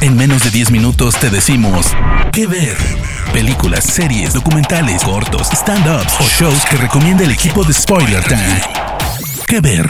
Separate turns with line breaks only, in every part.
En menos de 10 minutos te decimos qué ver. Películas, series, documentales, cortos, stand-ups o shows que recomienda el equipo de Spoiler Time. ¿Qué ver?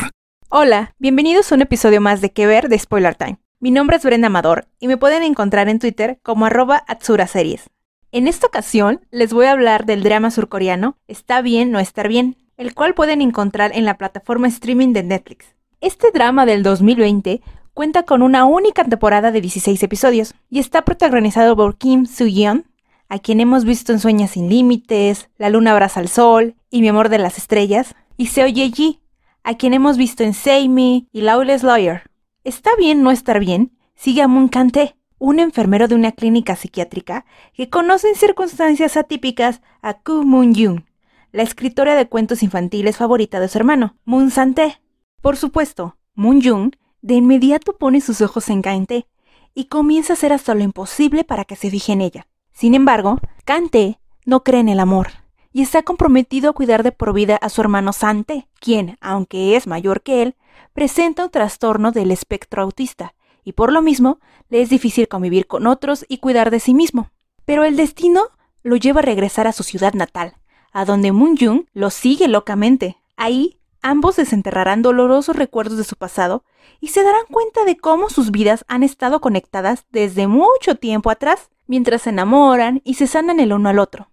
Hola, bienvenidos a un episodio más de ¿Qué ver? de Spoiler Time. Mi nombre es Brenda Amador y me pueden encontrar en Twitter como arroba Atsura Series. En esta ocasión les voy a hablar del drama surcoreano Está bien no estar bien, el cual pueden encontrar en la plataforma streaming de Netflix. Este drama del 2020 cuenta con una única temporada de 16 episodios y está protagonizado por Kim Soo-yeon, a quien hemos visto en Sueñas sin Límites, La Luna Abraza al Sol y Mi Amor de las Estrellas, y Seo Ye-ji, a quien hemos visto en Me y Lawless Lawyer. Está bien no estar bien, sigue a Moon Kante, un enfermero de una clínica psiquiátrica que conoce en circunstancias atípicas a Koo Moon Yoon, la escritora de cuentos infantiles favorita de su hermano, Moon Sante. Por supuesto, Moon Yoon de inmediato pone sus ojos en Kante y comienza a hacer hasta lo imposible para que se fije en ella. Sin embargo, Kante no cree en el amor y está comprometido a cuidar de por vida a su hermano Sante, quien, aunque es mayor que él, presenta un trastorno del espectro autista y por lo mismo le es difícil convivir con otros y cuidar de sí mismo. Pero el destino lo lleva a regresar a su ciudad natal, a donde Moon Jung lo sigue locamente. Ahí ambos desenterrarán dolorosos recuerdos de su pasado y se darán cuenta de cómo sus vidas han estado conectadas desde mucho tiempo atrás, mientras se enamoran y se sanan el uno al otro.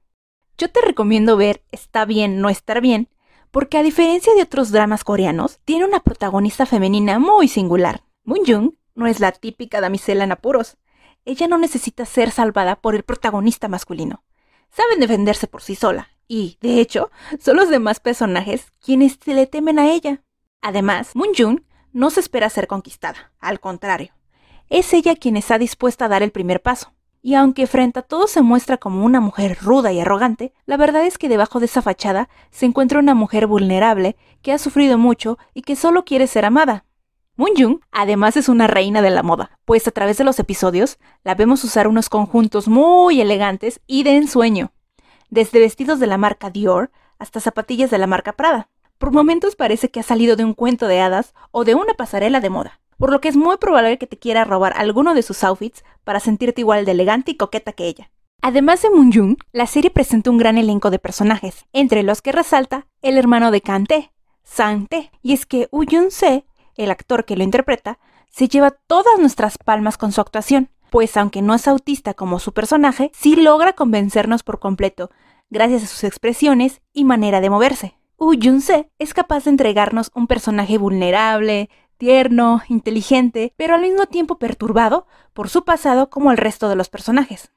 Yo te recomiendo ver Está bien, no estar bien, porque a diferencia de otros dramas coreanos, tiene una protagonista femenina muy singular. Moon Jung no es la típica damisela en apuros. Ella no necesita ser salvada por el protagonista masculino. Saben defenderse por sí sola y, de hecho, son los demás personajes quienes se le temen a ella. Además, Moon Jun no se espera ser conquistada, al contrario. Es ella quien está dispuesta a dar el primer paso. Y aunque frente a todo se muestra como una mujer ruda y arrogante, la verdad es que debajo de esa fachada se encuentra una mujer vulnerable que ha sufrido mucho y que solo quiere ser amada. Moon Jung además es una reina de la moda, pues a través de los episodios la vemos usar unos conjuntos muy elegantes y de ensueño desde vestidos de la marca Dior hasta zapatillas de la marca Prada. Por momentos parece que ha salido de un cuento de hadas o de una pasarela de moda, por lo que es muy probable que te quiera robar alguno de sus outfits para sentirte igual de elegante y coqueta que ella. Además de Moon la serie presenta un gran elenco de personajes, entre los que resalta el hermano de Kante, Sang Tae, y es que Woo Se, el actor que lo interpreta, se lleva todas nuestras palmas con su actuación, pues aunque no es autista como su personaje, sí logra convencernos por completo, gracias a sus expresiones y manera de moverse. Woo Jun-se es capaz de entregarnos un personaje vulnerable, tierno, inteligente, pero al mismo tiempo perturbado por su pasado como el resto de los personajes.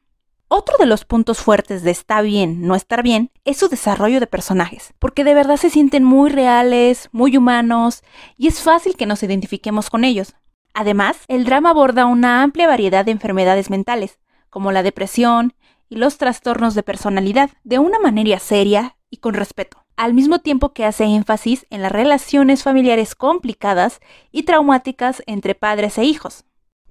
Otro de los puntos fuertes de Está bien, no estar bien, es su desarrollo de personajes, porque de verdad se sienten muy reales, muy humanos, y es fácil que nos identifiquemos con ellos. Además, el drama aborda una amplia variedad de enfermedades mentales, como la depresión y los trastornos de personalidad, de una manera seria y con respeto, al mismo tiempo que hace énfasis en las relaciones familiares complicadas y traumáticas entre padres e hijos.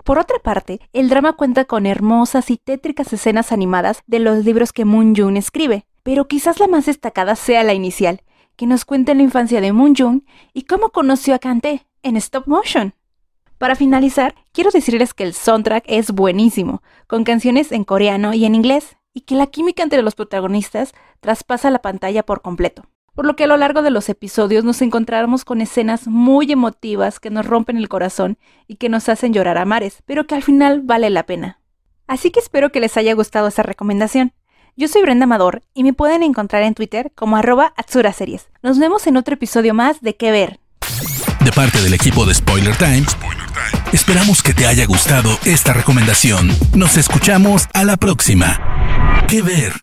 Por otra parte, el drama cuenta con hermosas y tétricas escenas animadas de los libros que Moon Jung escribe, pero quizás la más destacada sea la inicial, que nos cuenta la infancia de Moon Jung y cómo conoció a Kante en stop motion. Para finalizar, quiero decirles que el soundtrack es buenísimo, con canciones en coreano y en inglés, y que la química entre los protagonistas traspasa la pantalla por completo. Por lo que a lo largo de los episodios nos encontramos con escenas muy emotivas que nos rompen el corazón y que nos hacen llorar a mares, pero que al final vale la pena. Así que espero que les haya gustado esta recomendación. Yo soy Brenda Amador y me pueden encontrar en Twitter como arroba Series. Nos vemos en otro episodio más de ¿Qué ver?
Parte del equipo de Spoiler Times, esperamos que te haya gustado esta recomendación. Nos escuchamos a la próxima. ¿Qué ver?